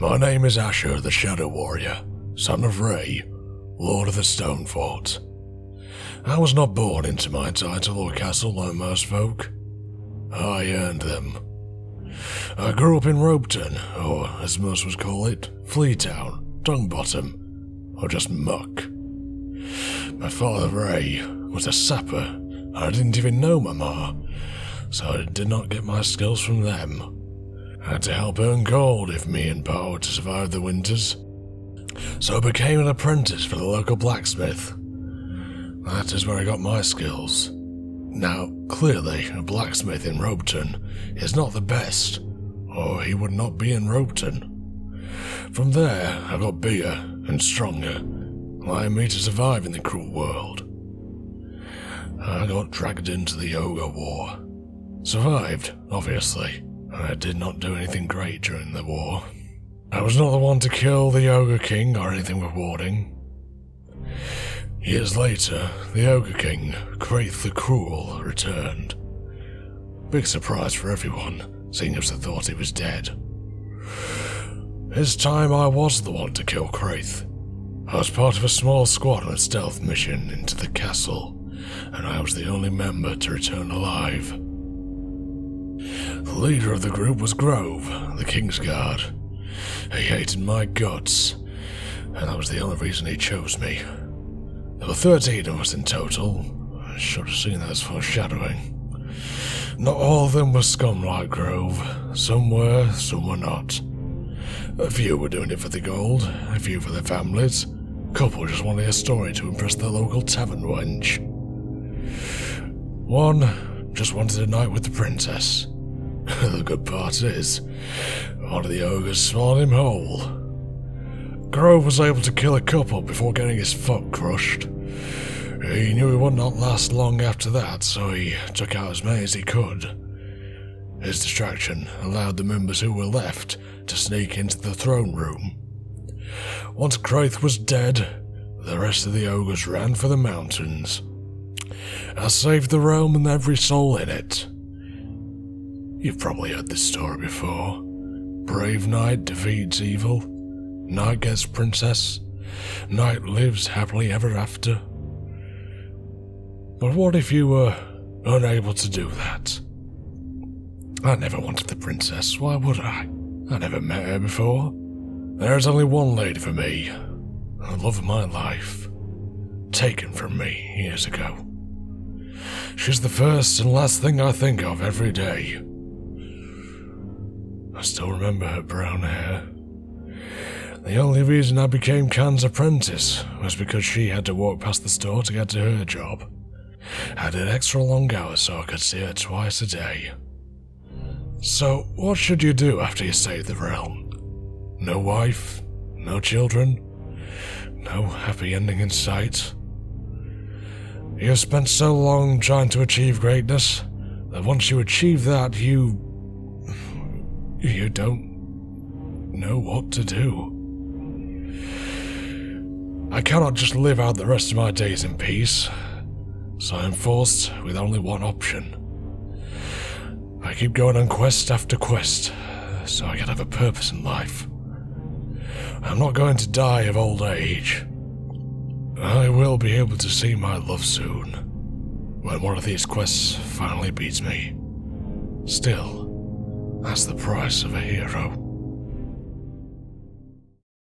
My name is Asher the Shadow Warrior, son of Ray, Lord of the Stone Fort. I was not born into my title or castle like most folk. I earned them. I grew up in Ropton, or as most would call it, Fleetown, Dongbottom, or just Muck. My father Ray was a sapper. and I didn't even know my ma, so I did not get my skills from them. Had to help earn gold if me and Pa were to survive the winters. So I became an apprentice for the local blacksmith. That is where I got my skills. Now, clearly, a blacksmith in Ropton is not the best, or he would not be in Ropton. From there, I got bigger and stronger, allowing me to survive in the cruel world. I got dragged into the Ogre War. Survived, obviously. I did not do anything great during the war. I was not the one to kill the Ogre King or anything rewarding. Years later, the Ogre King, Kraith the Cruel, returned. Big surprise for everyone, seeing as they thought he was dead. This time I was the one to kill Kraith. I was part of a small squad on a stealth mission into the castle, and I was the only member to return alive. The leader of the group was Grove, the King's Guard. He hated my guts, and that was the only reason he chose me. There were 13 of us in total. I should have seen that as foreshadowing. Not all of them were scum like Grove. Some were, some were not. A few were doing it for the gold, a few for their families. A couple just wanted a story to impress their local tavern wench. One just wanted a night with the princess. The good part is, one of the ogres swallowed him whole. Grove was able to kill a couple before getting his foot crushed. He knew he would not last long after that, so he took out as many as he could. His distraction allowed the members who were left to sneak into the throne room. Once Kraith was dead, the rest of the ogres ran for the mountains. I saved the realm and every soul in it. You've probably heard this story before. Brave knight defeats evil. Knight gets princess. Knight lives happily ever after. But what if you were unable to do that? I never wanted the princess, why would I? I never met her before. There's only one lady for me, the love of my life, taken from me years ago. She's the first and last thing I think of every day. I still remember her brown hair. The only reason I became Khan's apprentice was because she had to walk past the store to get to her job. I did extra long hours so I could see her twice a day. So, what should you do after you save the realm? No wife? No children? No happy ending in sight? You have spent so long trying to achieve greatness that once you achieve that, you. You don't know what to do. I cannot just live out the rest of my days in peace, so I am forced with only one option. I keep going on quest after quest, so I can have a purpose in life. I'm not going to die of old age. I will be able to see my love soon, when one of these quests finally beats me. Still, that's the price of a hero.